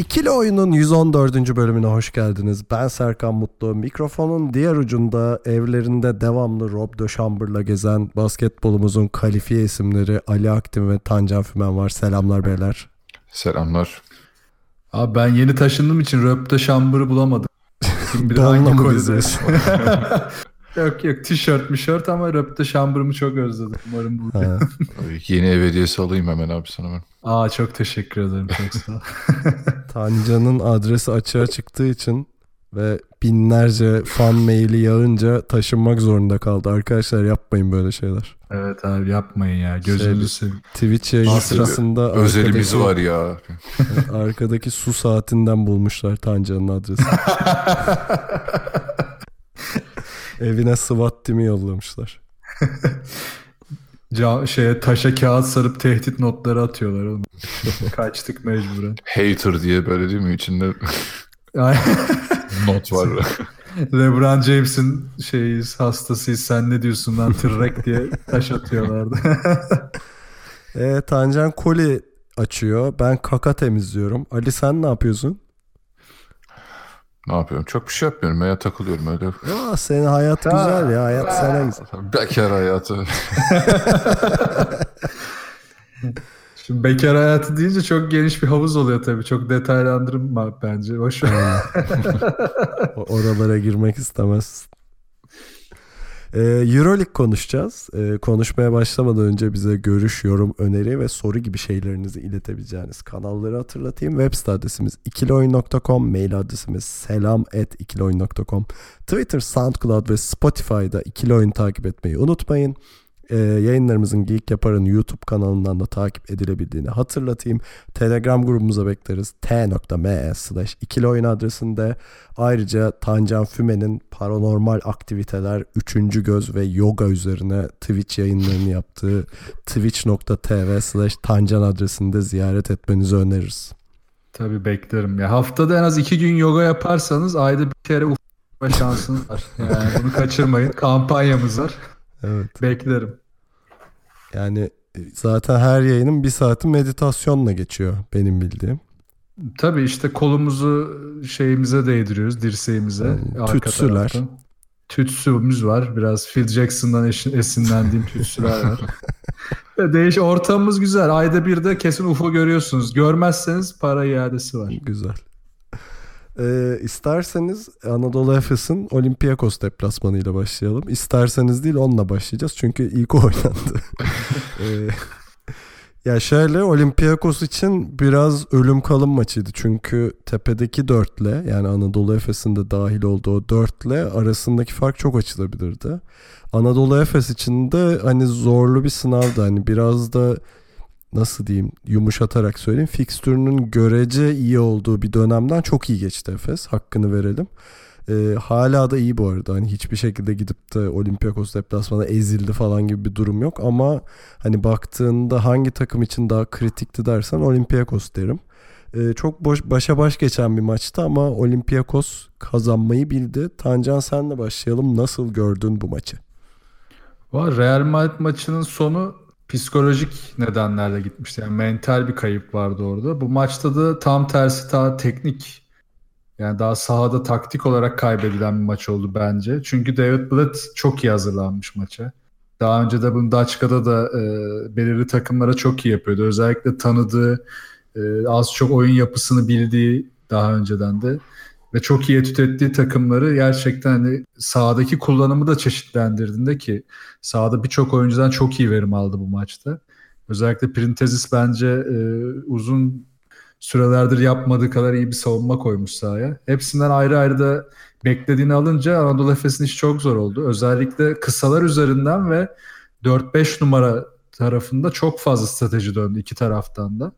İkili Oyun'un 114. bölümüne hoş geldiniz. Ben Serkan Mutlu. Mikrofonun diğer ucunda evlerinde devamlı Rob de Chamber'la gezen basketbolumuzun kalifiye isimleri Ali Aktin ve Tancan Fümen var. Selamlar beyler. Selamlar. Abi ben yeni taşındığım için röpte şambırı bulamadım. Kim bilir Donla hangi? yok yok tişört mişört ama röpte şambırımı çok özledim. Umarım bu. Yeni ev hediyesi alayım hemen abi sana ben. Aa çok teşekkür ederim çok sağ ol. Tancan'ın adresi açığa çıktığı için ve binlerce fan maili yağınca taşınmak zorunda kaldı. Arkadaşlar yapmayın böyle şeyler. evet abi yapmayın ya Şey, gözünüzü seveyim. Twitch Nasıl bir sırasında Özelimiz var ya. Arkadaki su saatinden bulmuşlar Tancan'ın adresini. Evine SWAT timi yollamışlar. Ca- şeye taşa kağıt sarıp tehdit notları atıyorlar oğlum. Kaçtık mecburen. Hater diye böyle değil mi? İçinde not var. LeBron James'in şeyiz hastasıyız sen ne diyorsun lan tırrek diye taş atıyorlardı. E, Tancan koli açıyor. Ben kaka temizliyorum. Ali sen ne yapıyorsun? Ne yapıyorum? Çok bir şey yapmıyorum ya takılıyorum öyle. Ya senin hayat güzel ya. Hayat sana güzel. Bekar hayatı. Şimdi bekar hayatı deyince çok geniş bir havuz oluyor tabii. Çok detaylandırma bence. Boş ver. O- Oralara girmek istemez. Ee, Euroleague konuşacağız. Ee, konuşmaya başlamadan önce bize görüş, yorum, öneri ve soru gibi şeylerinizi iletebileceğiniz kanalları hatırlatayım. Web site adresimiz ikiloyun.com, mail adresimiz selam@ikiloyun.com. Twitter, SoundCloud ve Spotify'da ikili oyun takip etmeyi unutmayın. Ee, yayınlarımızın Geek Yapar'ın YouTube kanalından da takip edilebildiğini hatırlatayım. Telegram grubumuza bekleriz. t.me slash ikili oyun adresinde. Ayrıca Tancan Füme'nin paranormal aktiviteler, üçüncü göz ve yoga üzerine Twitch yayınlarını yaptığı twitch.tv slash tancan adresinde ziyaret etmenizi öneririz. tabii beklerim. Ya haftada en az iki gün yoga yaparsanız ayda bir kere ufak şansınız var. Yani bunu kaçırmayın. Kampanyamız var. Evet. Beklerim. Yani e, zaten her yayının bir saati meditasyonla geçiyor benim bildiğim. Tabii işte kolumuzu şeyimize değdiriyoruz, dirseğimize. Arka tütsüler. taraftan. Tütsümüz var. Biraz Phil Jackson'dan esinlendiğim tütsüler var. Değiş ortamımız güzel. Ayda bir de kesin UFO görüyorsunuz. Görmezseniz para iadesi var. Güzel. Ee, isterseniz Anadolu Efes'in Olympiakos deplasmanıyla başlayalım. İsterseniz değil onunla başlayacağız. Çünkü ilk oynandı. Ee, ya şöyle Olympiakos için biraz ölüm kalım maçıydı. Çünkü tepedeki dörtle yani Anadolu Efes'in de dahil olduğu dörtle arasındaki fark çok açılabilirdi. Anadolu Efes için de hani zorlu bir sınavdı. Hani biraz da nasıl diyeyim yumuşatarak söyleyeyim fikstürünün görece iyi olduğu bir dönemden çok iyi geçti Efes. Hakkını verelim. Ee, hala da iyi bu arada. Hani hiçbir şekilde gidip de Olympiakos deplasmana ezildi falan gibi bir durum yok ama hani baktığında hangi takım için daha kritikti dersen Olympiakos derim. Ee, çok boş başa baş geçen bir maçtı ama Olympiakos kazanmayı bildi. Tancan senle başlayalım. Nasıl gördün bu maçı? Real Madrid maçının sonu psikolojik nedenlerle gitmişti. Yani mental bir kayıp vardı orada. Bu maçta da tam tersi daha teknik yani daha sahada taktik olarak kaybedilen bir maç oldu bence. Çünkü David Blatt çok iyi hazırlanmış maça. Daha önce de bunu Daçka'da da e, belirli takımlara çok iyi yapıyordu. Özellikle tanıdığı, e, az çok oyun yapısını bildiği daha önceden de ve çok iyi etüt ettiği takımları gerçekten hani sahadaki kullanımı da çeşitlendirdiğinde ki sahada birçok oyuncudan çok iyi verim aldı bu maçta. Özellikle Printezis bence e, uzun sürelerdir yapmadığı kadar iyi bir savunma koymuş sahaya. Hepsinden ayrı ayrı da beklediğini alınca Anadolu Efes'in işi çok zor oldu. Özellikle kısalar üzerinden ve 4-5 numara tarafında çok fazla strateji döndü iki taraftan da.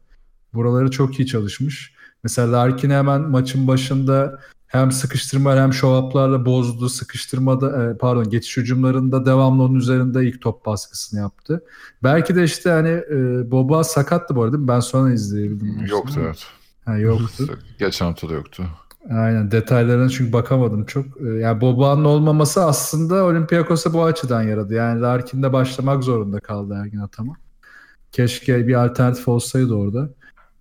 Buraları çok iyi çalışmış. Mesela Larkin hemen maçın başında hem sıkıştırma hem show-up'larla bozdu. Sıkıştırmada e, pardon geçiş hücumlarında devamlı onun üzerinde ilk top baskısını yaptı. Belki de işte hani e, Boba sakattı bu arada. Ben sonra izleyebildim. Yoktu evet. Ha, yoktu. Geçen hafta da yoktu. Aynen detaylarına çünkü bakamadım çok. Ee, Yani Boba'nın olmaması aslında Olympiakos'a bu açıdan yaradı. Yani Larkin'de başlamak zorunda kaldı Ergin Ataman. Keşke bir alternatif olsaydı orada.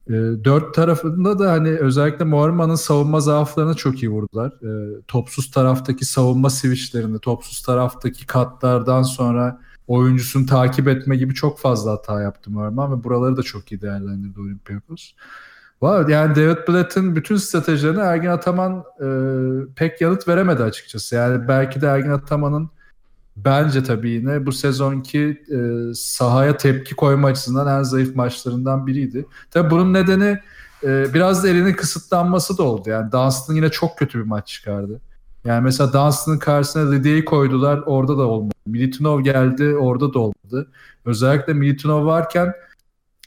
Ee, dört tarafında da hani özellikle Moerman'ın savunma zaaflarını çok iyi vurdular. Ee, topsuz taraftaki savunma switchlerini, topsuz taraftaki katlardan sonra oyuncusunu takip etme gibi çok fazla hata yaptı Moerman ve buraları da çok iyi değerlendirdi Olympiakos. Var yani David Blatt'ın bütün stratejilerine Ergin Ataman e, pek yanıt veremedi açıkçası. Yani belki de Ergin Ataman'ın bence tabii yine bu sezonki e, sahaya tepki koyma açısından en zayıf maçlarından biriydi. Tabii bunun nedeni e, biraz da elinin kısıtlanması da oldu. Yani Dunstan yine çok kötü bir maç çıkardı. Yani mesela Dunstan'ın karşısına Lidya'yı koydular orada da olmadı. Militinov geldi orada da olmadı. Özellikle Militinov varken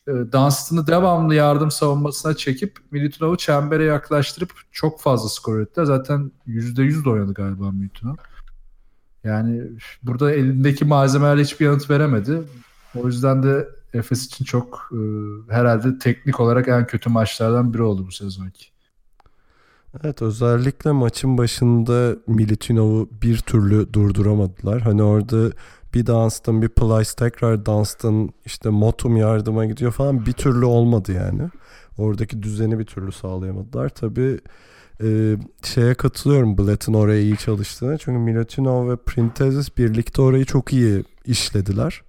e, Dunstan'ı devamlı yardım savunmasına çekip Militinov'u çembere yaklaştırıp çok fazla skor ürettiler. Zaten %100 de oynadı galiba Militinov. Yani burada elindeki malzemelerle hiçbir yanıt veremedi. O yüzden de Efes için çok e, herhalde teknik olarak en kötü maçlardan biri oldu bu sezonki. Evet özellikle maçın başında Milutinov'u bir türlü durduramadılar. Hani orada bir Dunstan bir Plyce tekrar Dunstan işte Motum yardıma gidiyor falan bir türlü olmadı yani. Oradaki düzeni bir türlü sağlayamadılar. Tabii e, şeye katılıyorum Blatt'ın oraya iyi çalıştığına. Çünkü Milutinov ve Printezis birlikte orayı çok iyi işlediler.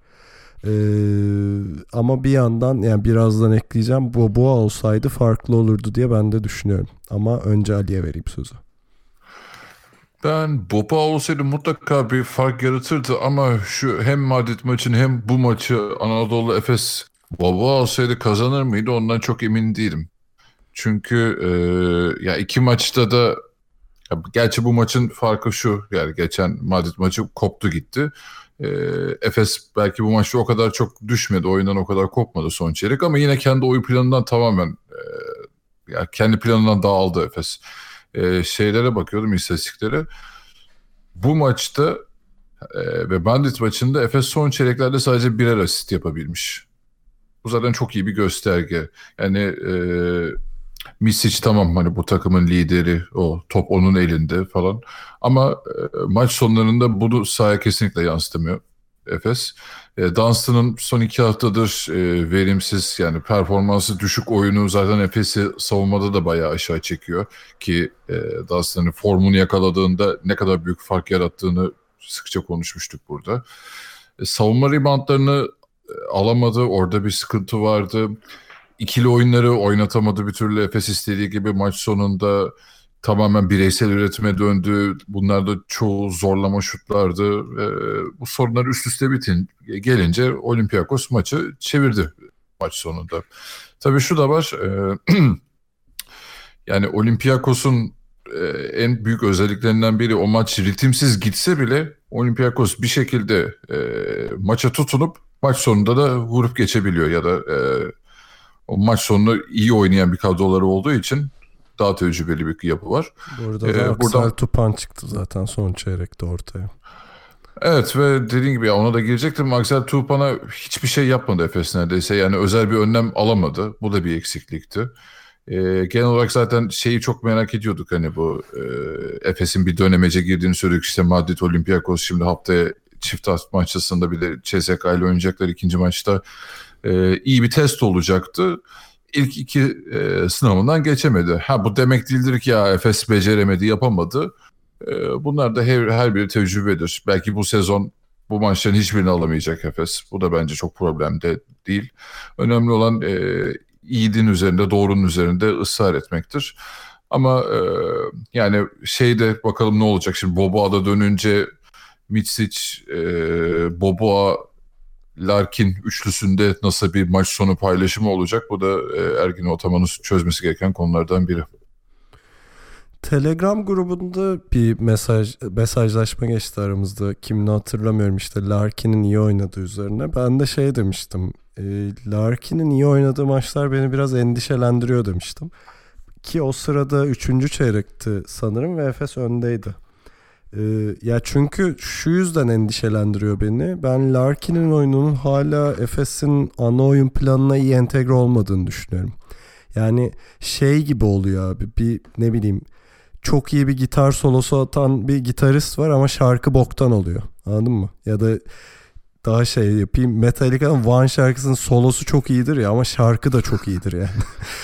Ee, ama bir yandan yani birazdan ekleyeceğim Boboa olsaydı farklı olurdu diye ben de düşünüyorum. Ama önce Ali'ye vereyim sözü. Ben Boba olsaydı mutlaka bir fark yaratırdı ama şu hem Madrid maçını hem bu maçı Anadolu Efes Boba olsaydı kazanır mıydı ondan çok emin değilim. Çünkü e, ya iki maçta da ya gerçi bu maçın farkı şu yani geçen Madrid maçı koptu gitti. E, Efes belki bu maçta o kadar çok düşmedi oyundan o kadar kopmadı son çeyrek ama yine kendi oyun planından tamamen e, ya kendi planından dağıldı Efes e, şeylere bakıyordum istatistiklere. Bu maçta e, ve Bandit maçında Efes son çeyreklerde sadece birer asist yapabilmiş. Bu zaten çok iyi bir gösterge. Yani e, Misic tamam hani bu takımın lideri o top onun elinde falan. Ama e, maç sonlarında bunu sahaya kesinlikle yansıtamıyor Efes. E, Dunstan'ın son iki haftadır e, verimsiz yani performansı düşük oyunu zaten Efes'i savunmada da bayağı aşağı çekiyor. Ki e, Dunstan'ın formunu yakaladığında ne kadar büyük fark yarattığını sıkça konuşmuştuk burada. E, savunma reboundlarını e, alamadı. Orada bir sıkıntı vardı. İkili oyunları oynatamadı bir türlü Efes istediği gibi maç sonunda tamamen bireysel üretime döndü. Bunlar da çoğu zorlama şutlardı. E, bu sorunlar üst üste bitin gelince Olympiakos maçı çevirdi maç sonunda. Tabii şu da var. E, yani Olympiakos'un e, en büyük özelliklerinden biri o maç ritimsiz gitse bile Olympiakos bir şekilde e, maça tutunup maç sonunda da vurup geçebiliyor ya da e, o maç sonunu iyi oynayan bir kadroları olduğu için daha tecrübeli bir yapı var. Burada da ee, Aksel buradan... Tupan çıktı zaten son çeyrekte ortaya. Evet ve dediğim gibi ona da girecektim. Aksel Tupan'a hiçbir şey yapmadı Efes neredeyse. Yani özel bir önlem alamadı. Bu da bir eksiklikti. Ee, genel olarak zaten şeyi çok merak ediyorduk hani bu e, Efes'in bir dönemece girdiğini söyledik. İşte Madrid Olympiakos şimdi haftaya çift hafta maçısında bir de CSK ile oynayacaklar ikinci maçta. Ee, iyi bir test olacaktı ilk iki e, sınavından geçemedi. Ha bu demek değildir ki ya Efes beceremedi, yapamadı. E, bunlar da her, her biri tecrübedir. Belki bu sezon bu maçların hiçbirini alamayacak Efes. Bu da bence çok problem de değil. Önemli olan e, iyiliğin üzerinde, doğrunun üzerinde ısrar etmektir. Ama e, yani şeyde bakalım ne olacak şimdi Boboa'da dönünce Mitsic, e, Boboa Larkin üçlüsünde nasıl bir maç sonu paylaşımı olacak? Bu da e, Ergin Otaman'ın çözmesi gereken konulardan biri. Telegram grubunda bir mesaj mesajlaşma geçti aramızda. Kimini hatırlamıyorum işte Larkin'in iyi oynadığı üzerine. Ben de şey demiştim. E, Larkin'in iyi oynadığı maçlar beni biraz endişelendiriyor demiştim. ki o sırada 3. çeyrekti sanırım ve Efes öndeydi. Ee, ya çünkü şu yüzden endişelendiriyor beni. Ben Larkin'in oyununun hala Efes'in ana oyun planına iyi entegre olmadığını düşünüyorum. Yani şey gibi oluyor abi bir ne bileyim çok iyi bir gitar solosu atan bir gitarist var ama şarkı boktan oluyor. Anladın mı? Ya da daha şey yapayım. Metallica'nın One şarkısının solosu çok iyidir ya ama şarkı da çok iyidir yani.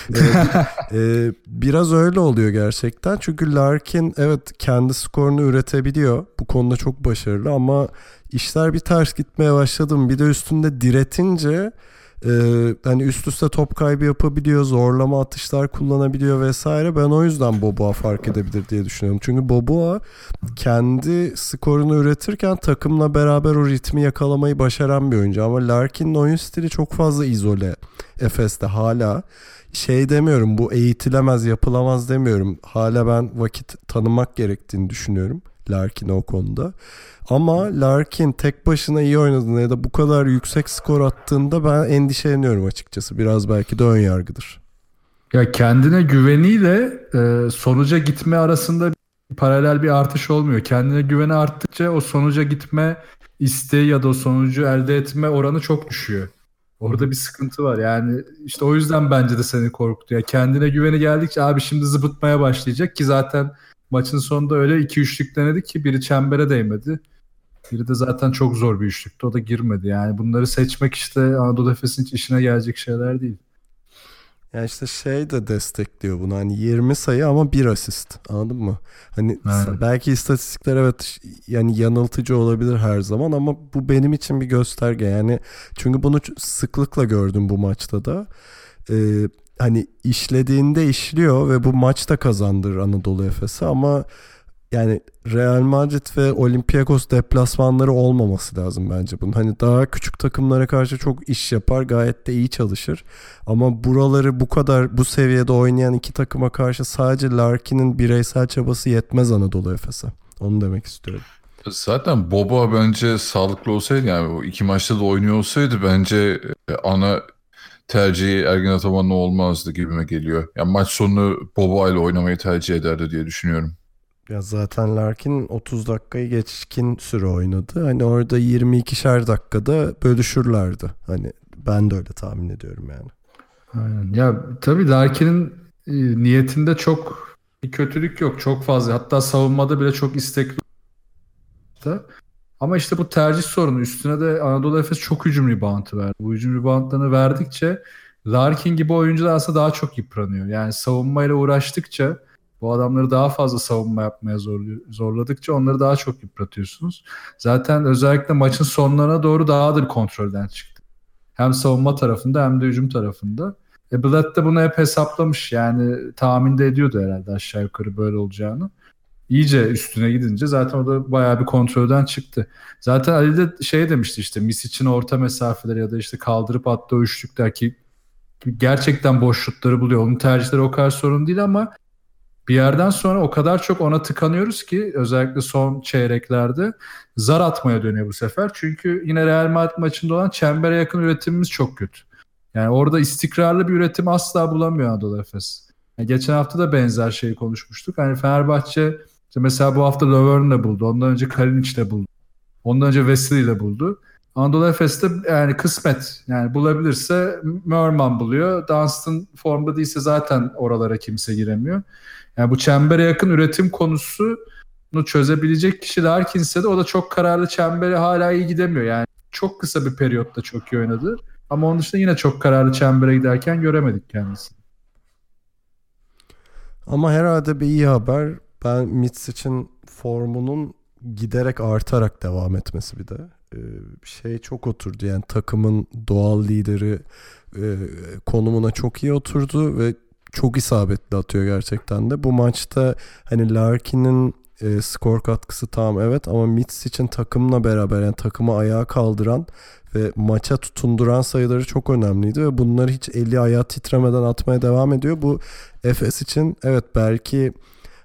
evet, e, biraz öyle oluyor gerçekten. Çünkü Larkin evet kendi skorunu üretebiliyor. Bu konuda çok başarılı ama işler bir ters gitmeye başladı mı? Bir de üstünde diretince ee, hani üst üste top kaybı yapabiliyor, zorlama atışlar kullanabiliyor vesaire. Ben o yüzden Boboa fark edebilir diye düşünüyorum. Çünkü Boboa kendi skorunu üretirken takımla beraber o ritmi yakalamayı başaran bir oyuncu. Ama Larkin'in oyun stili çok fazla izole Efes'te hala. Şey demiyorum bu eğitilemez yapılamaz demiyorum. Hala ben vakit tanımak gerektiğini düşünüyorum. Larkin'e o konuda. Ama Larkin tek başına iyi oynadığında ya da bu kadar yüksek skor attığında ben endişeleniyorum açıkçası. Biraz belki de ön yargıdır. Ya kendine güveniyle e, sonuca gitme arasında paralel bir artış olmuyor. Kendine güveni arttıkça o sonuca gitme isteği ya da o sonucu elde etme oranı çok düşüyor. Orada bir sıkıntı var. Yani işte o yüzden bence de seni korkutuyor. Kendine güveni geldikçe abi şimdi zıbıtmaya başlayacak ki zaten maçın sonunda öyle iki üçlük denedi ki biri çembere değmedi. Biri de zaten çok zor bir üçlüktü. O da girmedi. Yani bunları seçmek işte Anadolu Efes'in hiç işine gelecek şeyler değil. Yani işte şey de destekliyor bunu. Hani 20 sayı ama bir asist. Anladın mı? Hani Aynen. belki istatistikler evet yani yanıltıcı olabilir her zaman ama bu benim için bir gösterge. Yani çünkü bunu sıklıkla gördüm bu maçta da. Ee, hani işlediğinde işliyor ve bu maçta kazandırır Anadolu Efes'i ama yani Real Madrid ve Olympiakos deplasmanları olmaması lazım bence bunun. Hani daha küçük takımlara karşı çok iş yapar, gayet de iyi çalışır. Ama buraları bu kadar bu seviyede oynayan iki takıma karşı sadece Larkin'in bireysel çabası yetmez Anadolu Efes'e. Onu demek istiyorum. Zaten Boba bence sağlıklı olsaydı yani o iki maçta da oynuyor olsaydı bence e, ana tercihi Ergin Ataman'ın olmazdı gibime geliyor. Yani maç sonu Boba ile oynamayı tercih ederdi diye düşünüyorum. Ya zaten Larkin 30 dakikayı geçkin süre oynadı. Hani orada 22'şer dakikada bölüşürlerdi. Hani ben de öyle tahmin ediyorum yani. Aynen. Ya tabii Larkin'in e, niyetinde çok bir kötülük yok. Çok fazla. Hatta savunmada bile çok istekli. Ama işte bu tercih sorunu. Üstüne de Anadolu Efes çok hücum reboundı verdi. Bu hücum reboundlarını verdikçe Larkin gibi oyuncular aslında daha çok yıpranıyor. Yani savunmayla uğraştıkça bu adamları daha fazla savunma yapmaya zorladıkça onları daha çok yıpratıyorsunuz. Zaten özellikle maçın sonlarına doğru daha da bir kontrolden çıktı. Hem savunma tarafında hem de hücum tarafında. E Blatt de bunu hep hesaplamış. Yani tahmin de ediyordu herhalde aşağı yukarı böyle olacağını. İyice üstüne gidince zaten o da bayağı bir kontrolden çıktı. Zaten Ali de şey demişti işte Mis için orta mesafeler ya da işte kaldırıp attığı üçlükler ki gerçekten boş şutları buluyor. Onun tercihleri o kadar sorun değil ama bir yerden sonra o kadar çok ona tıkanıyoruz ki özellikle son çeyreklerde zar atmaya dönüyor bu sefer. Çünkü yine Real Madrid maçında olan çembere yakın üretimimiz çok kötü. Yani orada istikrarlı bir üretim asla bulamıyor Anadolu Efes. Yani geçen hafta da benzer şeyi konuşmuştuk. Hani Fenerbahçe işte mesela bu hafta Löwern de buldu. Ondan önce Kalinic de buldu. Ondan önce Vesely de buldu. Anadolu Efes'te yani kısmet. Yani bulabilirse Merman buluyor. Dunstan formda değilse zaten oralara kimse giremiyor. Yani bu çembere yakın üretim konusunu çözebilecek kişi Larkins'e de o da çok kararlı çembere hala iyi gidemiyor. Yani çok kısa bir periyotta çok iyi oynadı. Ama onun dışında yine çok kararlı çembere giderken göremedik kendisini. Ama herhalde bir iyi haber. Ben Mitsic'in formunun giderek artarak devam etmesi bir de. Ee, şey çok oturdu yani takımın doğal lideri e, konumuna çok iyi oturdu ve çok isabetli atıyor gerçekten de. Bu maçta hani Larkin'in e, skor katkısı tamam evet ama Mitz için takımla beraber yani takımı ayağa kaldıran ve maça tutunduran sayıları çok önemliydi ve bunları hiç eli ayağı titremeden atmaya devam ediyor. Bu Efes için evet belki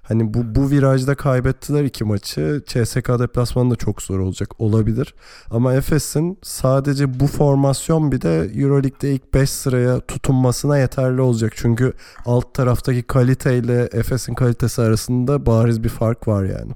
Hani bu bu virajda kaybettiler iki maçı. CSK deplasmanı da çok zor olacak olabilir. Ama Efes'in sadece bu formasyon bir de EuroLeague'de ilk 5 sıraya tutunmasına yeterli olacak. Çünkü alt taraftaki kaliteyle Efes'in kalitesi arasında bariz bir fark var yani.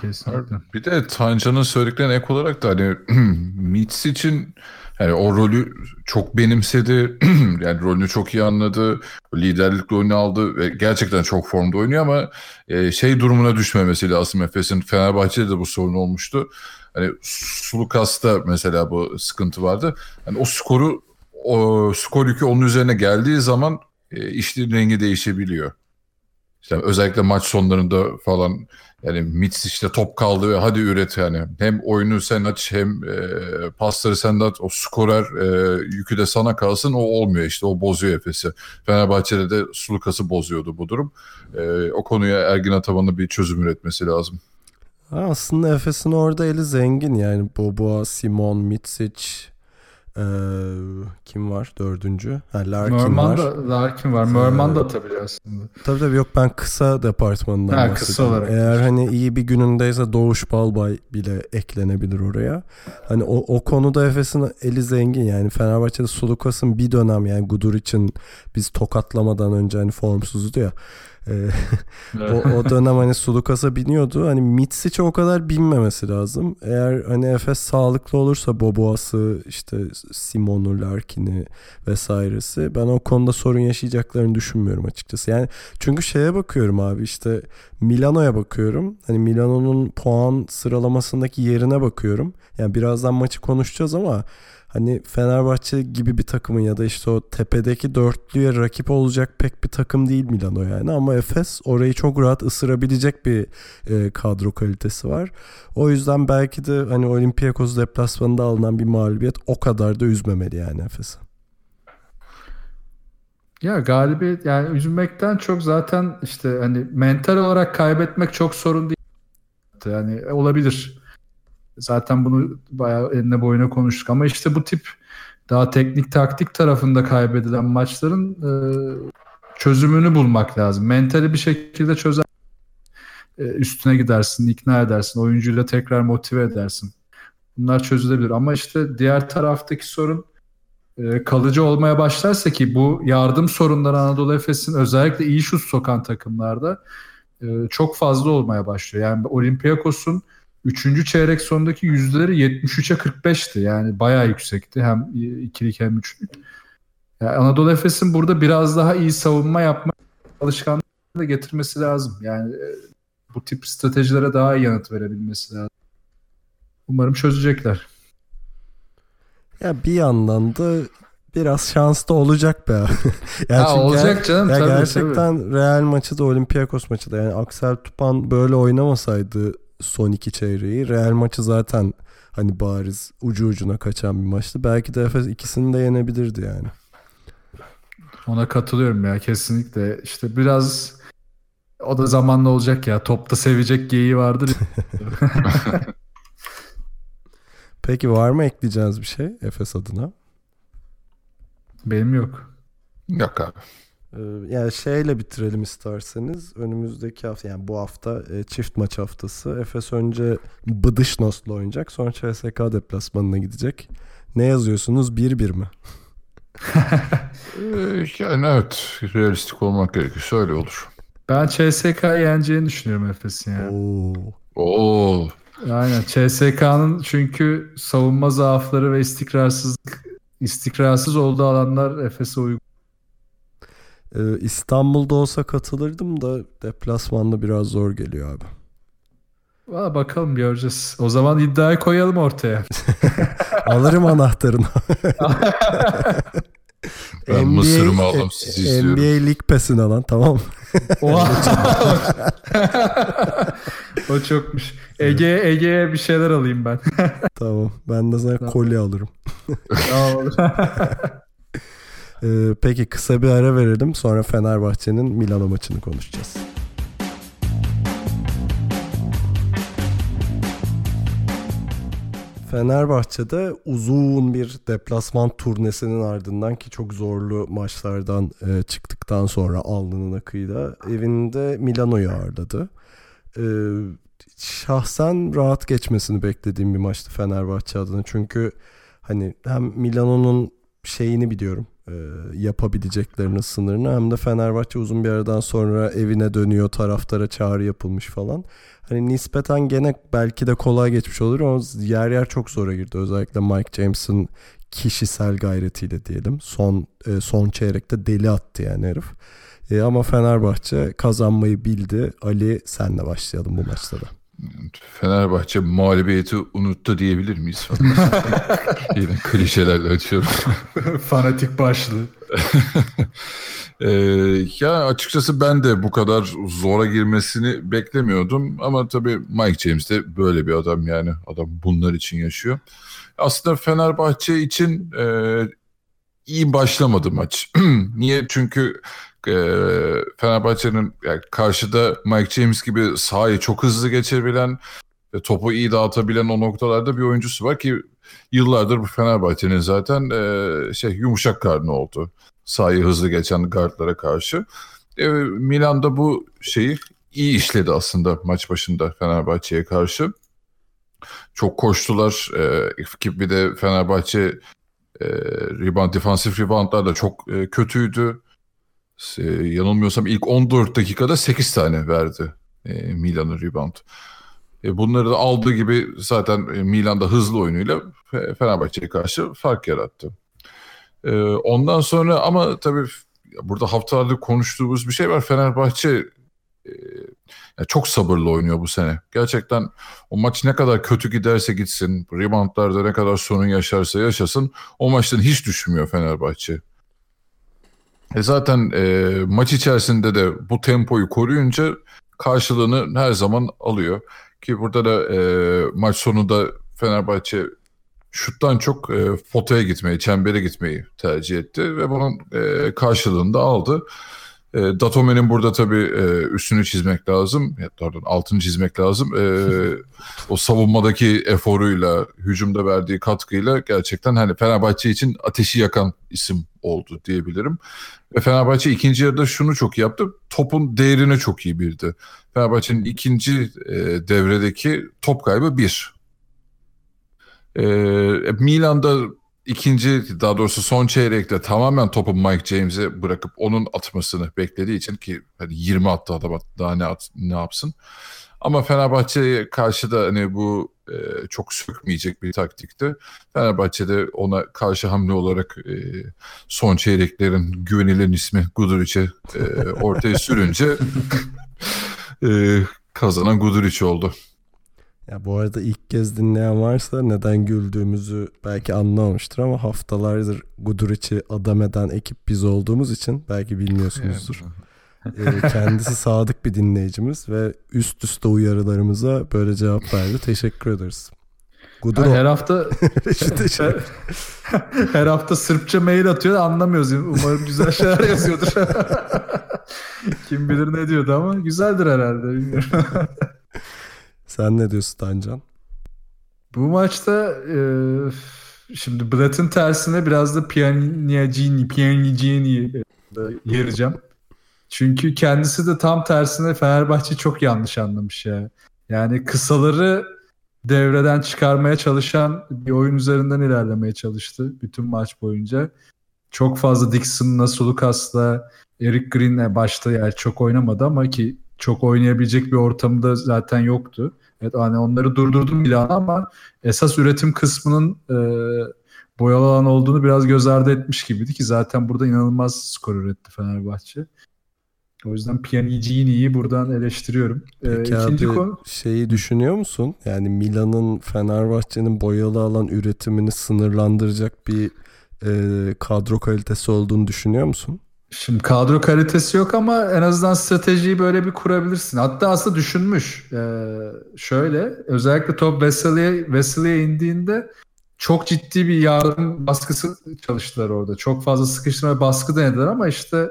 Kesinlikle. Bir de Tancan'ın söylediklerine ek olarak da hani Mitz için yani o rolü çok benimsedi. yani rolünü çok iyi anladı. Liderlik rolünü aldı ve gerçekten çok formda oynuyor ama e, şey durumuna düşmemesi lazım Efes'in. Fenerbahçe'de de bu sorun olmuştu. Hani Sulukas'ta mesela bu sıkıntı vardı. Yani o skoru o skor yükü onun üzerine geldiği zaman e, işlerin rengi değişebiliyor. İşte özellikle maç sonlarında falan yani Mitz işte top kaldı ve hadi üret yani. Hem oyunu sen aç hem e, pasları sen at. O skorer e, yükü de sana kalsın o olmuyor işte o bozuyor Efes'i. Fenerbahçe'de de Sulukas'ı bozuyordu bu durum. E, o konuya Ergin Ataman'ın bir çözüm üretmesi lazım. Aslında Efes'in orada eli zengin yani Boboa, Simon, Mitsic, ee, kim var dördüncü? Ha, Larkin Merman var. da, Larkin var. Merman da atabiliyor aslında. Tabii tabii yok ben kısa departmanından Ha, kısa olarak. Eğer hani iyi bir günündeyse Doğuş Balbay bile eklenebilir oraya. Hani o, o konuda Efes'in eli zengin yani Fenerbahçe'de Sulukas'ın bir dönem yani Gudur için biz tokatlamadan önce hani formsuzdu ya. Ee, o, o dönem hani Sulukas'a biniyordu. Hani Mitsic'e o kadar binmemesi lazım. Eğer hani Efes sağlıklı olursa Boboa'sı işte Simon'u, Larkin'i vesairesi ben o konuda sorun yaşayacaklarını düşünmüyorum açıkçası. Yani çünkü şeye bakıyorum abi işte Milano'ya bakıyorum. Hani Milano'nun puan sıralamasındaki yerine bakıyorum. Yani birazdan maçı konuşacağız ama hani Fenerbahçe gibi bir takımın ya da işte o tepedeki dörtlüye rakip olacak pek bir takım değil Milano yani ama Efes orayı çok rahat ısırabilecek bir e, kadro kalitesi var. O yüzden belki de hani Olympiakos deplasmanında alınan bir mağlubiyet o kadar da üzmemeli yani Efes'i. Ya galibiyet yani üzülmekten çok zaten işte hani mental olarak kaybetmek çok sorun değil. Yani olabilir. Zaten bunu bayağı eline boyuna konuştuk ama işte bu tip daha teknik taktik tarafında kaybedilen maçların e, çözümünü bulmak lazım. Mentali bir şekilde çözer e, üstüne gidersin, ikna edersin, oyuncuyla tekrar motive edersin. Bunlar çözülebilir ama işte diğer taraftaki sorun e, kalıcı olmaya başlarsa ki bu yardım sorunları Anadolu Efes'in özellikle iyi şut sokan takımlarda e, çok fazla olmaya başlıyor. Yani Olympiakos'un 3. çeyrek sonundaki yüzdeleri 73'e 45'ti. Yani bayağı yüksekti. Hem ikilik hem üçlük. Yani Anadolu Efes'in burada biraz daha iyi savunma yapma alışkanlığı da getirmesi lazım. Yani e, bu tip stratejilere daha iyi yanıt verebilmesi lazım. Umarım çözecekler. Ya bir yandan da biraz şans da olacak be. yani ha, olacak canım ya tabii, gerçekten tabii. Real maçı da Olympiakos maçı da yani Aksel Tupan böyle oynamasaydı son iki çeyreği Real maçı zaten hani bariz ucu ucuna kaçan bir maçtı. Belki de Efes ikisini de yenebilirdi yani. Ona katılıyorum ya kesinlikle. İşte biraz o da zamanla olacak ya. Topta sevecek geyiği vardır. Peki var mı ekleyeceğiniz bir şey Efes adına? Benim yok. Yok abi. Ee, yani şeyle bitirelim isterseniz. Önümüzdeki hafta yani bu hafta e, çift maç haftası. Efes önce Bıdışnos'la oynayacak. Sonra CSK deplasmanına gidecek. Ne yazıyorsunuz? 1-1 mi? Ee, yani evet realistik olmak gerekirse öyle olur. Ben CSK yeneceğini düşünüyorum Efes'in ya. Oo. Oo. Aynen. CSK'nın çünkü savunma zaafları ve istikrarsızlık istikrarsız olduğu alanlar Efes'e uygun. Ee, İstanbul'da olsa katılırdım da deplasmanda biraz zor geliyor abi. Valla bakalım göreceğiz. O zaman iddiayı koyalım ortaya. Alırım anahtarını. Ben Mısır'ımı aldım sizi izliyorum. NBA Lig Pass'ini alan tamam. Oha. o çokmuş. Ege Ege'ye bir şeyler alayım ben. tamam. Ben de sana kolye alırım. Tamam. Ee, peki kısa bir ara verelim. Sonra Fenerbahçe'nin Milano maçını konuşacağız. Fenerbahçe'de uzun bir deplasman turnesinin ardından ki çok zorlu maçlardan e, çıktıktan sonra alnının akıyla evinde Milano'yu ağırladı. E, şahsen rahat geçmesini beklediğim bir maçtı Fenerbahçe adına. Çünkü hani hem Milano'nun şeyini biliyorum e, yapabileceklerinin sınırını hem de Fenerbahçe uzun bir aradan sonra evine dönüyor taraftara çağrı yapılmış falan. Hani nispeten gene belki de kolay geçmiş olur ama yer yer çok zora girdi. Özellikle Mike James'in kişisel gayretiyle diyelim. Son e, son çeyrekte deli attı yani herif. E, ama Fenerbahçe kazanmayı bildi. Ali senle başlayalım bu maçlara. Fenerbahçe mağlubiyeti unuttu diyebilir miyiz? Yine klişelerle açıyorum. Fanatik başlı. ee, ya açıkçası ben de bu kadar zora girmesini beklemiyordum. Ama tabii Mike James de böyle bir adam yani. Adam bunlar için yaşıyor. Aslında Fenerbahçe için e, iyi başlamadı maç. Niye? Çünkü e, Fenerbahçe'nin yani karşıda Mike James gibi sahayı çok hızlı geçebilen, e, topu iyi dağıtabilen o noktalarda bir oyuncusu var ki yıllardır bu Fenerbahçe'nin zaten e, şey yumuşak karnı oldu. Sahayı hızlı geçen guardlara karşı. E, Milan'da bu şeyi iyi işledi aslında maç başında Fenerbahçe'ye karşı. Çok koştular. E, bir de Fenerbahçe e, rebound, defansif reboundlar da çok e, kötüydü. Yanılmıyorsam ilk 14 dakikada 8 tane verdi e, Milan'ın rebound. E, bunları da aldığı gibi zaten e, Milan'da hızlı oyunuyla Fenerbahçe'ye karşı fark yarattı. E, ondan sonra ama tabii burada haftalardır konuştuğumuz bir şey var. Fenerbahçe e, yani çok sabırlı oynuyor bu sene. Gerçekten o maç ne kadar kötü giderse gitsin, reboundlarda ne kadar sorun yaşarsa yaşasın o maçtan hiç düşmüyor Fenerbahçe. E zaten e, maç içerisinde de bu tempoyu koruyunca karşılığını her zaman alıyor. Ki burada da e, maç sonunda Fenerbahçe şuttan çok e, potaya gitmeyi, çembere gitmeyi tercih etti ve bunun e, karşılığını da aldı. E, Datome'nin burada tabii e, üstünü çizmek lazım. Pardon altını çizmek lazım. E, o savunmadaki eforuyla, hücumda verdiği katkıyla gerçekten hani Fenerbahçe için ateşi yakan isim oldu diyebilirim. Ve Fenerbahçe ikinci yarıda şunu çok iyi yaptı. Topun değerini çok iyi bildi. Fenerbahçe'nin ikinci e, devredeki top kaybı bir. E, Milan'da ikinci daha doğrusu son çeyrekte tamamen topu Mike James'e bırakıp onun atmasını beklediği için ki hani 20 attı adam daha ne, at, ne yapsın. Ama Fenerbahçe'ye karşı da hani bu e, çok sökmeyecek bir taktikti. Fenerbahçe'de ona karşı hamle olarak e, son çeyreklerin güvenilen ismi Guduric'e e, ortaya sürünce e, kazanan Guduric oldu. Ya bu arada ilk kez dinleyen varsa neden güldüğümüzü belki anlamamıştır ama haftalardır Guduric'i adam eden ekip biz olduğumuz için belki bilmiyorsunuzdur. ee, kendisi sadık bir dinleyicimiz ve üst üste uyarılarımıza böyle cevap verdi. Teşekkür ederiz. Gudur her hafta her, her hafta Sırpça mail atıyor anlamıyoruz. Umarım güzel şeyler yazıyordur. Kim bilir ne diyordu ama güzeldir herhalde bilmiyorum. Sen ne diyorsun Tancan? Bu maçta e, şimdi Blatt'ın tersine biraz da Pianiagini, Pianiagini'yi e, yereceğim. Çünkü kendisi de tam tersine Fenerbahçe çok yanlış anlamış ya. Yani kısaları devreden çıkarmaya çalışan bir oyun üzerinden ilerlemeye çalıştı bütün maç boyunca. Çok fazla Dixon'la, Sulukas'la, Eric Green'le başta yani çok oynamadı ama ki çok oynayabilecek bir ortamda zaten yoktu. Evet hani onları durdurdum bile ama esas üretim kısmının e, boyalı alan olduğunu biraz göz ardı etmiş gibiydi ki zaten burada inanılmaz skor üretti Fenerbahçe. O yüzden Pjanicini'yi buradan eleştiriyorum. Ee, Peki İkinci abi konu... şeyi düşünüyor musun? Yani Milan'ın Fenerbahçe'nin boyalı alan üretimini sınırlandıracak bir e, kadro kalitesi olduğunu düşünüyor musun? Şimdi kadro kalitesi yok ama en azından stratejiyi böyle bir kurabilirsin. Hatta aslında düşünmüş. Ee, şöyle özellikle top Vesely'e Vesely'e indiğinde çok ciddi bir yardım baskısı çalıştılar orada. Çok fazla sıkıştırma baskı denediler ama işte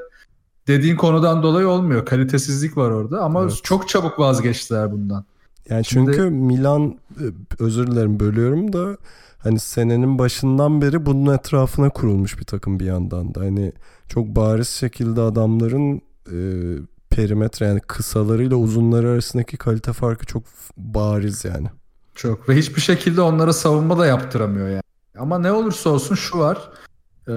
dediğin konudan dolayı olmuyor. Kalitesizlik var orada ama evet. çok çabuk vazgeçtiler bundan. Yani Şimdi- çünkü Milan e, özür dilerim bölüyorum da hani senenin başından beri bunun etrafına kurulmuş bir takım bir yandan da. Hani çok bariz şekilde adamların e, perimetre yani kısalarıyla uzunları arasındaki kalite farkı çok bariz yani. Çok ve hiçbir şekilde onlara savunma da yaptıramıyor yani. Ama ne olursa olsun şu var. E,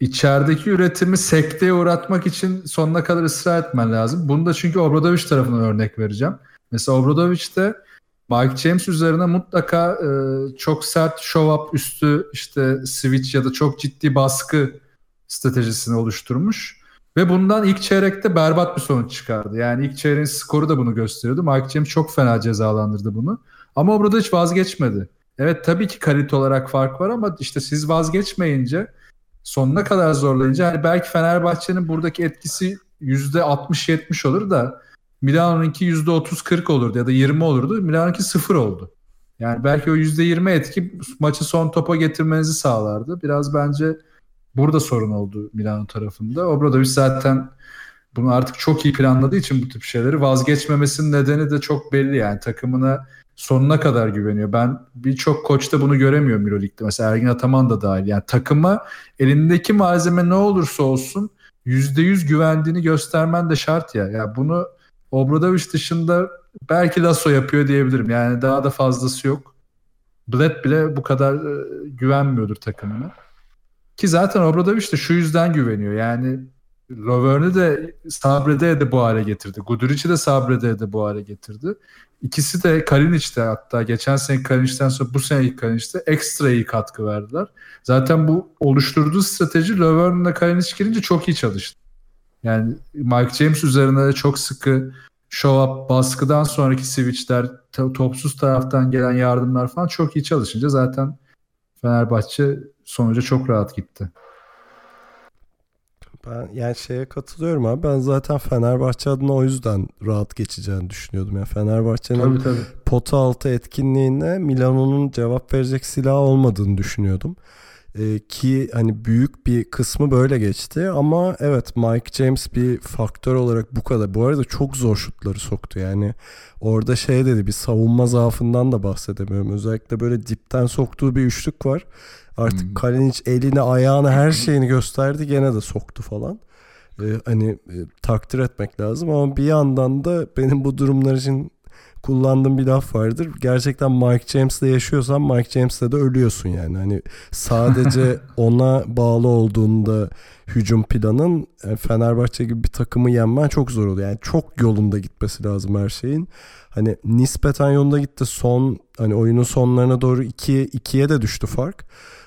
içerideki üretimi sekteye uğratmak için sonuna kadar ısrar etmen lazım. Bunu da çünkü Obradovic tarafından örnek vereceğim. Mesela Obradovic de Mike James üzerine mutlaka e, çok sert show up üstü işte switch ya da çok ciddi baskı stratejisini oluşturmuş. Ve bundan ilk çeyrekte berbat bir sonuç çıkardı. Yani ilk çeyreğin skoru da bunu gösteriyordu. Mike James çok fena cezalandırdı bunu. Ama Obradovic vazgeçmedi. Evet tabii ki kalite olarak fark var ama işte siz vazgeçmeyince sonuna kadar zorlayınca hani belki Fenerbahçe'nin buradaki etkisi %60-70 olur da Milano'nunki %30-40 olurdu ya da 20 olurdu. Milano'nunki 0 oldu. Yani belki o %20 etki maçı son topa getirmenizi sağlardı. Biraz bence burada sorun oldu Milano tarafında. Obradovic zaten bunu artık çok iyi planladığı için bu tip şeyleri vazgeçmemesinin nedeni de çok belli yani takımına sonuna kadar güveniyor. Ben birçok koçta bunu göremiyorum Euroleague'de. Mesela Ergin Ataman da dahil. Yani takıma elindeki malzeme ne olursa olsun %100 güvendiğini göstermen de şart ya. Ya bunu Obradovic dışında belki Lasso yapıyor diyebilirim. Yani daha da fazlası yok. Bled bile bu kadar e, güvenmiyordur takımına. Ki zaten Obradovic de şu yüzden güveniyor. Yani Lovern'i de sabrede de bu hale getirdi. Guduric'i de sabrede de bu hale getirdi. İkisi de Kalinic'te hatta geçen sene Kalinic'ten sonra bu sene ilk Kalinic'te ekstra iyi katkı verdiler. Zaten bu oluşturduğu strateji Lovern'la Kalinic girince çok iyi çalıştı. Yani Mike James üzerine çok sıkı show up baskıdan sonraki switchler, to- topsuz taraftan gelen yardımlar falan çok iyi çalışınca zaten Fenerbahçe sonuca çok rahat gitti. Ben yani şeye katılıyorum abi. Ben zaten Fenerbahçe adına o yüzden rahat geçeceğini düşünüyordum. Yani Fenerbahçe'nin Tabii tabii. pota altı etkinliğine Milano'nun cevap verecek silah olmadığını düşünüyordum. Ee, ki hani büyük bir kısmı böyle geçti ama evet Mike James bir faktör olarak bu kadar. Bu arada çok zor şutları soktu yani. Orada şey dedi bir savunma zaafından da bahsedemiyorum. Özellikle böyle dipten soktuğu bir üçlük var. Artık Hmm. Kalinic elini ayağını her şeyini gösterdi gene de soktu falan. Ee, hani e, takdir etmek lazım ama bir yandan da benim bu durumlar için kullandığım bir laf vardır. Gerçekten Mike James'le yaşıyorsan Mike James'le de ölüyorsun yani. Hani sadece ona bağlı olduğunda hücum planın yani Fenerbahçe gibi bir takımı yenmen çok zor oluyor. Yani çok yolunda gitmesi lazım her şeyin. Hani nispeten yolunda gitti. Son hani oyunun sonlarına doğru 2 2'ye de düştü fark.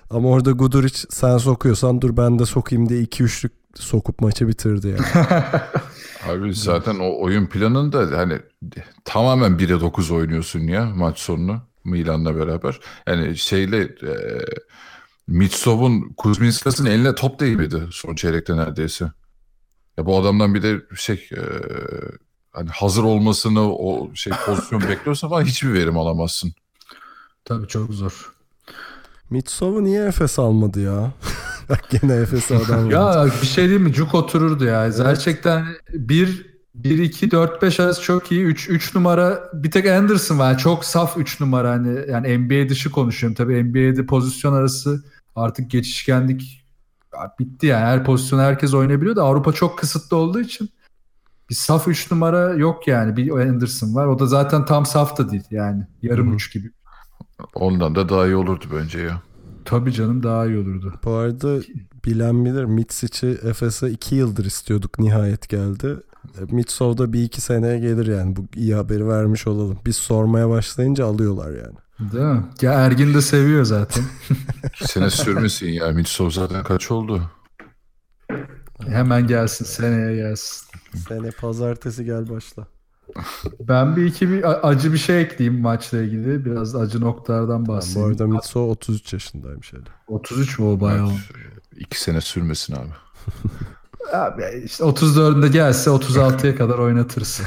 Ama orada Guduric sen sokuyorsan dur ben de sokayım diye 2 üçlük sokup maçı bitirdi yani. Abi zaten o oyun planında hani tamamen 1'e 9 oynuyorsun ya maç sonunu Milan'la beraber. Yani şeyle e, Mitsov'un Kuzminskas'ın eline top değmedi son çeyrekte neredeyse. Ya bu adamdan bir de şey e, hani hazır olmasını o şey pozisyon bekliyorsan falan hiçbir verim alamazsın. Tabii çok zor. Mitsov'u niye Efes almadı ya? Bak gene Efes'e adam. Ya bir şey değil mi? Cuk otururdu ya. Gerçekten 1 1 2 4 5 arası çok iyi. 3 3 numara bir tek Anderson var. Çok saf 3 numara hani yani NBA dışı konuşuyorum. Tabii NBA'de pozisyon arası artık geçişkenlik bitti yani. Her pozisyon herkes oynayabiliyor da Avrupa çok kısıtlı olduğu için bir saf 3 numara yok yani. Bir Anderson var. O da zaten tam saf da değil yani. Yarım Hı hı. uç gibi. Ondan da daha iyi olurdu bence ya. Tabii canım daha iyi olurdu. Bu arada bilen bilir Mitsic'i Efes'e 2 yıldır istiyorduk nihayet geldi. E, Mitsov da bir iki seneye gelir yani bu iyi haberi vermiş olalım. Biz sormaya başlayınca alıyorlar yani. Değil mi? Ya Ergin de seviyor zaten. Sene sürmesin ya. Mitsov zaten kaç oldu? Hemen gelsin seneye gelsin. Sene pazartesi gel başla. Ben bir iki bir acı bir şey ekleyeyim maçla ilgili. Biraz acı noktalardan Bu bahsedeyim. arada Mitsov 33 yaşındaymış hele. 33 mu o bayağı? olmuş. İki sene sürmesin abi. Abi işte 34'ünde gelse 36'ya kadar oynatırız.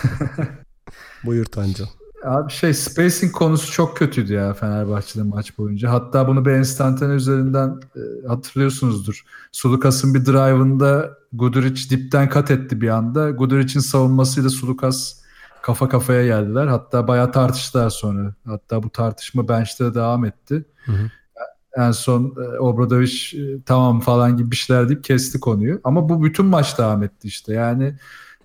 Buyur Tancan. Abi şey spacing konusu çok kötüydü ya Fenerbahçe'de maç boyunca. Hatta bunu bir enstantane üzerinden e, hatırlıyorsunuzdur. Sulukas'ın bir drive'ında Guduric dipten kat etti bir anda. Guduric'in savunmasıyla Sulukas kafa kafaya geldiler. Hatta bayağı tartıştılar sonra. Hatta bu tartışma bench'te de devam etti. Hı hı. En son e, Obradoviç e, tamam falan gibi bir şeyler deyip kesti konuyu. Ama bu bütün maç devam etti işte. Yani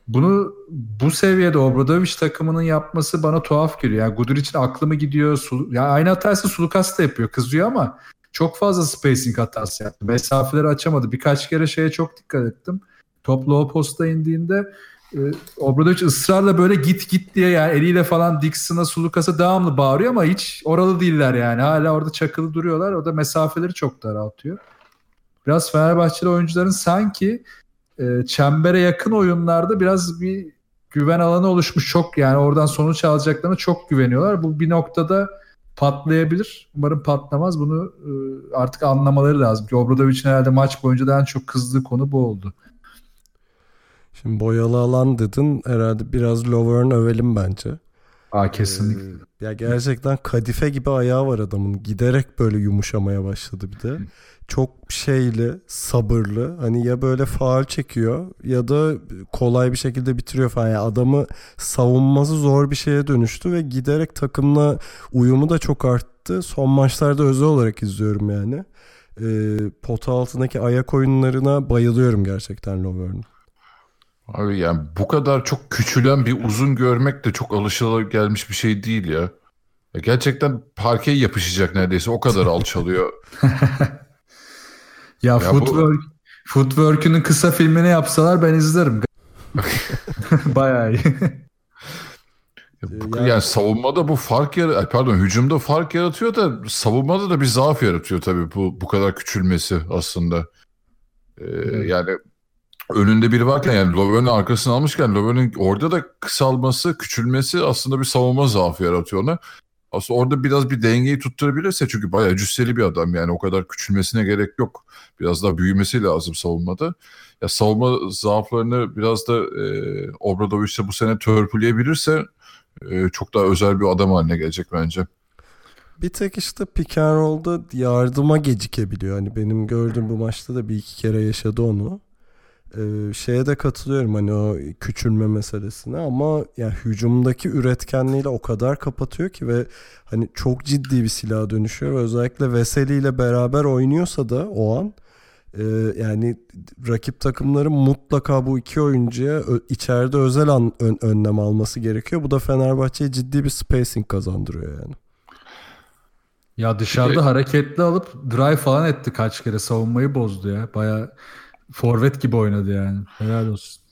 bunu bu seviyede Obradoviç takımının yapması bana tuhaf geliyor. Yani Guduric'in aklı mı gidiyor? Sul yani aynı hatası Sulukas da yapıyor. Kızıyor ama çok fazla spacing hatası yaptı. Mesafeleri açamadı. Birkaç kere şeye çok dikkat ettim. Top low posta indiğinde Obradoviç ısrarla böyle git git diye yani eliyle falan Dixon'a Sulukas'a devamlı bağırıyor ama hiç oralı değiller yani. Hala orada çakılı duruyorlar. O da mesafeleri çok daraltıyor. Biraz Fenerbahçeli oyuncuların sanki e, çembere yakın oyunlarda biraz bir güven alanı oluşmuş çok yani oradan sonuç alacaklarına çok güveniyorlar. Bu bir noktada patlayabilir. Umarım patlamaz. Bunu e, artık anlamaları lazım. Ki Obradovic'in herhalde maç boyunca da en çok kızdığı konu bu oldu. Şimdi boyalı alan dedin. Herhalde biraz Lovern övelim bence. Aa kesinlikle. Ee, ya gerçekten kadife gibi ayağı var adamın. Giderek böyle yumuşamaya başladı bir de. Çok şeyli, sabırlı. Hani ya böyle faal çekiyor ya da kolay bir şekilde bitiriyor falan. Yani adamı savunması zor bir şeye dönüştü ve giderek takımla uyumu da çok arttı. Son maçlarda özel olarak izliyorum yani. Ee, pota altındaki ayak oyunlarına bayılıyorum gerçekten Lovern'ın. Abi yani bu kadar çok küçülen bir uzun görmek de çok alışılagelmiş bir şey değil ya. ya gerçekten parkeye yapışacak neredeyse o kadar alçalıyor. ya, ya footwork, bu... footwork'ünün kısa filmini yapsalar ben izlerim. Bayağı iyi. Yani, yani savunmada bu fark yaratıyor. Pardon hücumda fark yaratıyor da savunmada da bir zaaf yaratıyor tabii bu bu kadar küçülmesi aslında. Ee, yani önünde biri varken yani Lovern'ın arkasını almışken Lovern'ın orada da kısalması, küçülmesi aslında bir savunma zaafı yaratıyor ona. Aslında orada biraz bir dengeyi tutturabilirse çünkü bayağı cüsseli bir adam yani o kadar küçülmesine gerek yok. Biraz daha büyümesi lazım savunmada. Ya savunma zaaflarını biraz da e, Obradoviç de bu sene törpüleyebilirse e, çok daha özel bir adam haline gelecek bence. Bir tek işte pick yardıma gecikebiliyor. Hani benim gördüğüm bu maçta da bir iki kere yaşadı onu. Ee, şeye de katılıyorum hani o küçülme meselesine ama yani hücumdaki üretkenliğiyle o kadar kapatıyor ki ve hani çok ciddi bir silah dönüşüyor ve özellikle Veseli ile beraber oynuyorsa da o an e, yani rakip takımların mutlaka bu iki oyuncuya içeride özel an, ön, önlem alması gerekiyor. Bu da Fenerbahçe'ye ciddi bir spacing kazandırıyor yani. Ya dışarıda hareketli alıp drive falan etti kaç kere savunmayı bozdu ya. Baya forvet gibi oynadı yani. Helal olsun.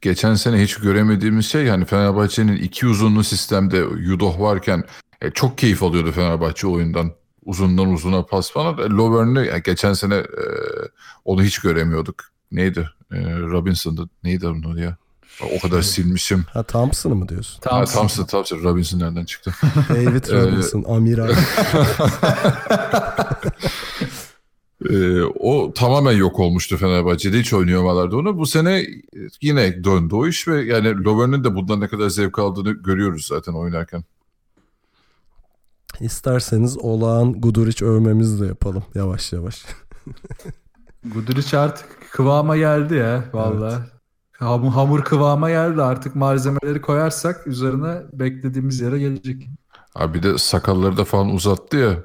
Geçen sene hiç göremediğimiz şey yani Fenerbahçe'nin iki uzunlu sistemde Yudoh varken e, çok keyif alıyordu Fenerbahçe oyundan. Uzundan uzuna pas falan. E, Lovern'ı yani geçen sene e, onu hiç göremiyorduk. Neydi? E, Robinson'da neydi onu ya? O kadar silmişim. Ha Thompson'ı mı diyorsun? Thompson. Ha, Thompson, Thompson. Robinson nereden çıktı? David Robinson, amiral. Ee, o tamamen yok olmuştu Fenerbahçe'de. Hiç oynayamalardı onu. Bu sene yine döndü o iş ve yani Lovern'ın de bundan ne kadar zevk aldığını görüyoruz zaten oynarken. İsterseniz olağan Guduric övmemizi de yapalım yavaş yavaş. Guduric artık kıvama geldi ya valla. Evet. Hamur, hamur kıvama geldi artık malzemeleri koyarsak üzerine beklediğimiz yere gelecek. Abi bir de sakalları da falan uzattı ya.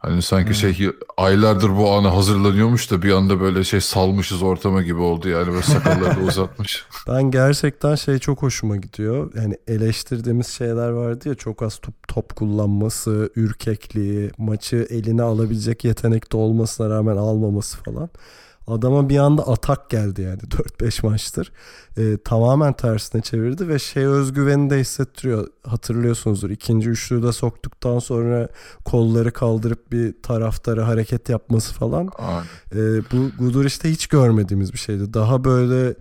Hani sanki hmm. şey aylardır bu ana hazırlanıyormuş da bir anda böyle şey salmışız ortama gibi oldu yani böyle sakalları da uzatmış. Ben gerçekten şey çok hoşuma gidiyor. Yani eleştirdiğimiz şeyler vardı ya çok az top, top kullanması, ürkekliği, maçı eline alabilecek yetenekte olmasına rağmen almaması falan. Adama bir anda atak geldi yani 4-5 maçtır. Ee, tamamen tersine çevirdi ve şey özgüveni de hissettiriyor. Hatırlıyorsunuzdur ikinci üçlüyü de soktuktan sonra kolları kaldırıp bir taraftarı hareket yapması falan. Ee, bu Guduric'te hiç görmediğimiz bir şeydi. Daha böyle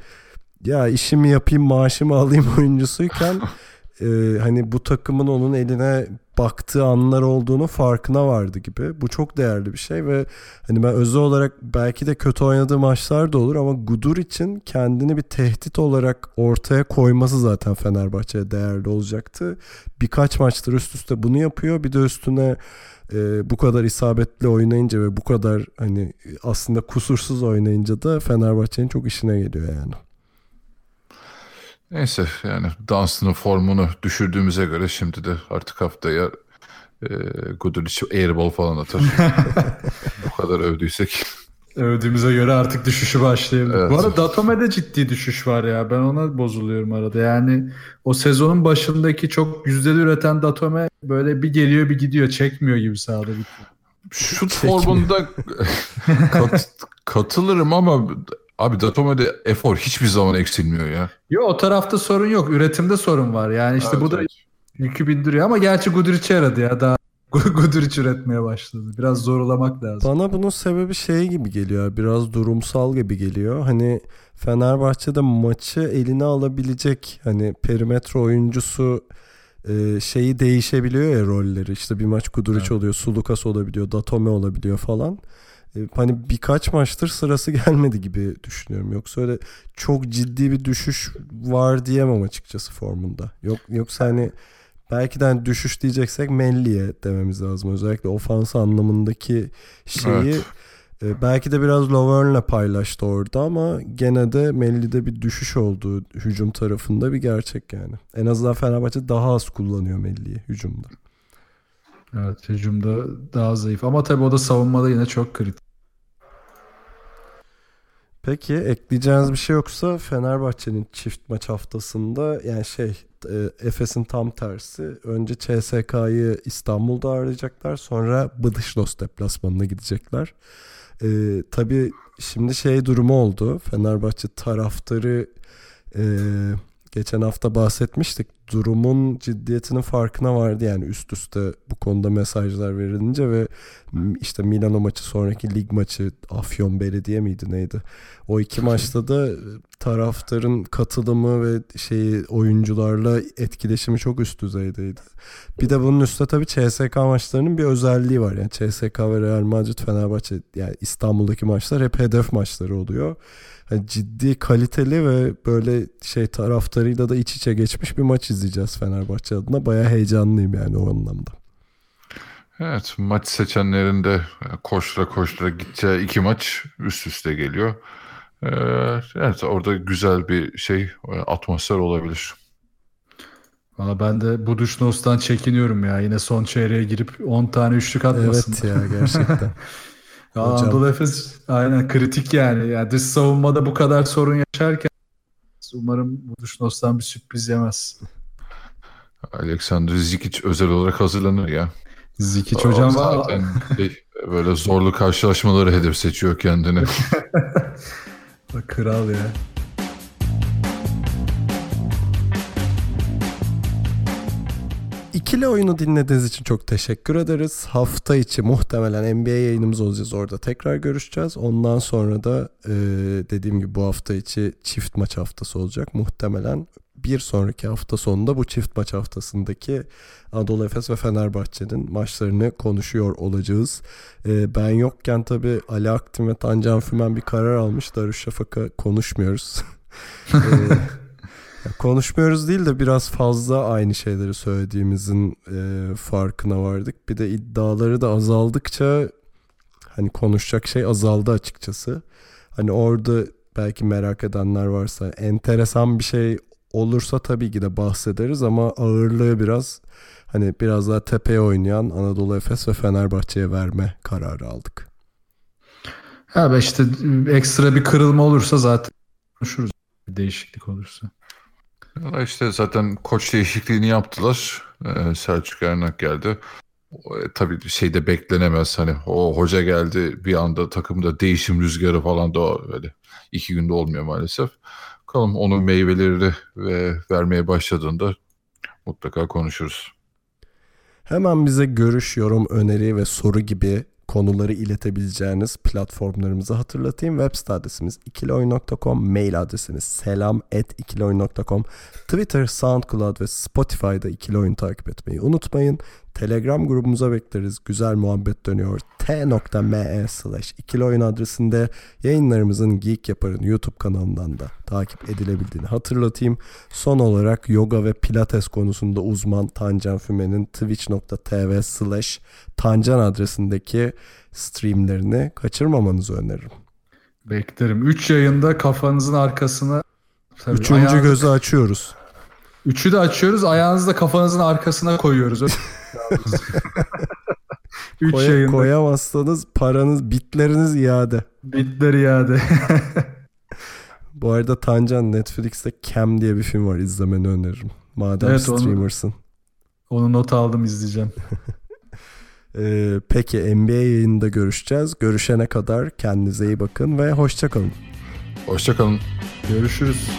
ya işimi yapayım maaşımı alayım oyuncusuyken e, hani bu takımın onun eline baktığı anlar olduğunu farkına vardı gibi. Bu çok değerli bir şey ve hani ben özel olarak belki de kötü oynadığı maçlar da olur ama Gudur için kendini bir tehdit olarak ortaya koyması zaten Fenerbahçe'ye değerli olacaktı. Birkaç maçtır üst üste bunu yapıyor. Bir de üstüne e, bu kadar isabetli oynayınca ve bu kadar hani aslında kusursuz oynayınca da Fenerbahçe'nin çok işine geliyor yani. Neyse yani dansının formunu düşürdüğümüze göre şimdi de artık haftaya e, Guduric airball falan atar. Bu kadar övdüysek. Övdüğümüze göre artık düşüşü başlayabilir. Evet. Bu arada Datome'de ciddi düşüş var ya. Ben ona bozuluyorum arada. Yani o sezonun başındaki çok yüzdeli üreten Datome böyle bir geliyor bir gidiyor. Çekmiyor gibi sahada. Şut formunda kat- katılırım ama abi Datome'de efor hiçbir zaman eksilmiyor ya. Yo o tarafta sorun yok. Üretimde sorun var. Yani işte Evet, bu da evet. yükü bindiriyor. Ama gerçi Guduric'e yaradı ya. Daha Guduric üretmeye başladı. Biraz zorlamak lazım. Bana bunun sebebi şey gibi geliyor. Biraz durumsal gibi geliyor. Hani Fenerbahçe'de maçı eline alabilecek hani perimetre oyuncusu e, şeyi değişebiliyor ya rolleri. İşte bir maç Kuduric Evet. oluyor, Sulukas olabiliyor, Datome olabiliyor falan. E, hani birkaç maçtır sırası gelmedi gibi düşünüyorum. Yoksa öyle çok ciddi bir düşüş var diyemem açıkçası formunda. Yok yoksa hani belki de hani düşüş diyeceksek Melli'ye dememiz lazım. Özellikle ofans anlamındaki şeyi Evet. e, belki de biraz Lovern'le paylaştı orada ama gene de Melli'de bir düşüş olduğu hücum tarafında bir gerçek yani. En azından Fenerbahçe daha az kullanıyor Melli'yi hücumda. Evet hücumda daha zayıf. Ama tabii o da savunmada yine çok kritik. Peki ekleyeceğiniz bir şey yoksa Fenerbahçe'nin çift maç haftasında yani şey e, Efes'in tam tersi. Önce CSK'yı İstanbul'da ağırlayacaklar sonra Bıdışlos deplasmanına gidecekler. E, tabii şimdi şey durumu oldu. Fenerbahçe taraftarı e, geçen hafta bahsetmiştik. Durumun ciddiyetinin farkına vardı yani üst üste bu konuda mesajlar verilince ve işte Milano maçı sonraki lig maçı Afyon Belediye miydi neydi? O iki maçta da e, taraftarın katılımı ve şeyi oyuncularla etkileşimi çok üst düzeydeydi. Bir de bunun üstüne tabii CSK maçlarının bir özelliği var. Yani CSK ve Real Madrid Fenerbahçe yani İstanbul'daki maçlar hep hedef maçları oluyor. Yani ciddi kaliteli ve böyle şey taraftarıyla da iç içe geçmiş bir maç izleyeceğiz Fenerbahçe adına. Bayağı heyecanlıyım yani o anlamda. Evet maç seçenlerinde koştura koştura gideceği iki maç üst üste geliyor. Ee, evet orada güzel bir şey e, atmosfer olabilir. Valla ben de bu Duşnos'tan çekiniyorum ya. Yine son çeyreğe girip 10 tane üçlük atmasın. Evet ya gerçekten. Ya Hocam. Anadolu Efes aynen kritik yani. yani. Dış savunmada bu kadar sorun yaşarken umarım bu Duşnos'tan bir sürpriz yemez. Alexander Zikic özel olarak hazırlanır ya. Zikic O hocam zaten şey, böyle zorlu karşılaşmaları hedef seçiyor kendine. kral ya. İkili oyunu dinlediğiniz için çok teşekkür ederiz. Hafta içi muhtemelen NBA yayınımız olacağız. Orada tekrar görüşeceğiz. Ondan sonra da e, dediğim gibi bu hafta içi çift maç haftası olacak. Muhtemelen bir sonraki hafta sonunda bu çift maç haftasındaki Anadolu Efes ve Fenerbahçe'nin maçlarını konuşuyor olacağız. E, ben yokken tabii Ali Aktin ve Tancan Fümen bir karar almış. Darüşşafaka konuşmuyoruz. E, ya konuşmuyoruz değil de biraz fazla aynı şeyleri söylediğimizin e, farkına vardık. Bir de iddiaları da azaldıkça hani konuşacak şey azaldı açıkçası. Hani orada belki merak edenler varsa enteresan bir şey olursa tabii ki de bahsederiz ama ağırlığı biraz hani biraz daha tepeye oynayan Anadolu Efes ve Fenerbahçe'ye verme kararı aldık. Be işte ekstra bir kırılma olursa zaten konuşuruz. Bir değişiklik olursa. Valla işte zaten koç değişikliğini yaptılar. Ee, Selçuk Ernak geldi. E, tabii şey de beklenemez. Hani o hoca geldi bir anda takımda değişim rüzgarı falan da öyle iki günde olmuyor maalesef. Bakalım onun meyvelerini ve vermeye başladığında mutlaka konuşuruz. Hemen bize görüş, yorum, öneri ve soru gibi konuları iletebileceğiniz platformlarımızı hatırlatayım. Web site adresimiz ikilioyun.com, mail adresimiz selam@ikilioyun.com, Twitter, SoundCloud ve Spotify'da ikili oyun takip etmeyi unutmayın. Telegram grubumuza bekleriz. Güzel muhabbet dönüyor. t.me slash ikili oyun adresinde yayınlarımızın Geek Yapar'ın YouTube kanalından da takip edilebildiğini hatırlatayım. Son olarak yoga ve pilates konusunda uzman Tancan Füme'nin twitch.tv slash tancan adresindeki streamlerini kaçırmamanızı öneririm. Beklerim. 3 yayında kafanızın arkasına Tabii, Üçüncü ayağınızı- gözü açıyoruz. Üçü de açıyoruz. Ayağınızı da kafanızın arkasına koyuyoruz. Üç Koya- yayında koyamazsanız paranız, bitleriniz iade. bitler iade. Bu arada Tancan Netflix'te Cam diye bir film var izlemeni öneririm. Madem Evet, onu- streamersın. Onu not aldım izleyeceğim. Ee, peki NBA yayında görüşeceğiz. Görüşene kadar kendinize iyi bakın ve hoşçakalın. Hoşçakalın. Görüşürüz.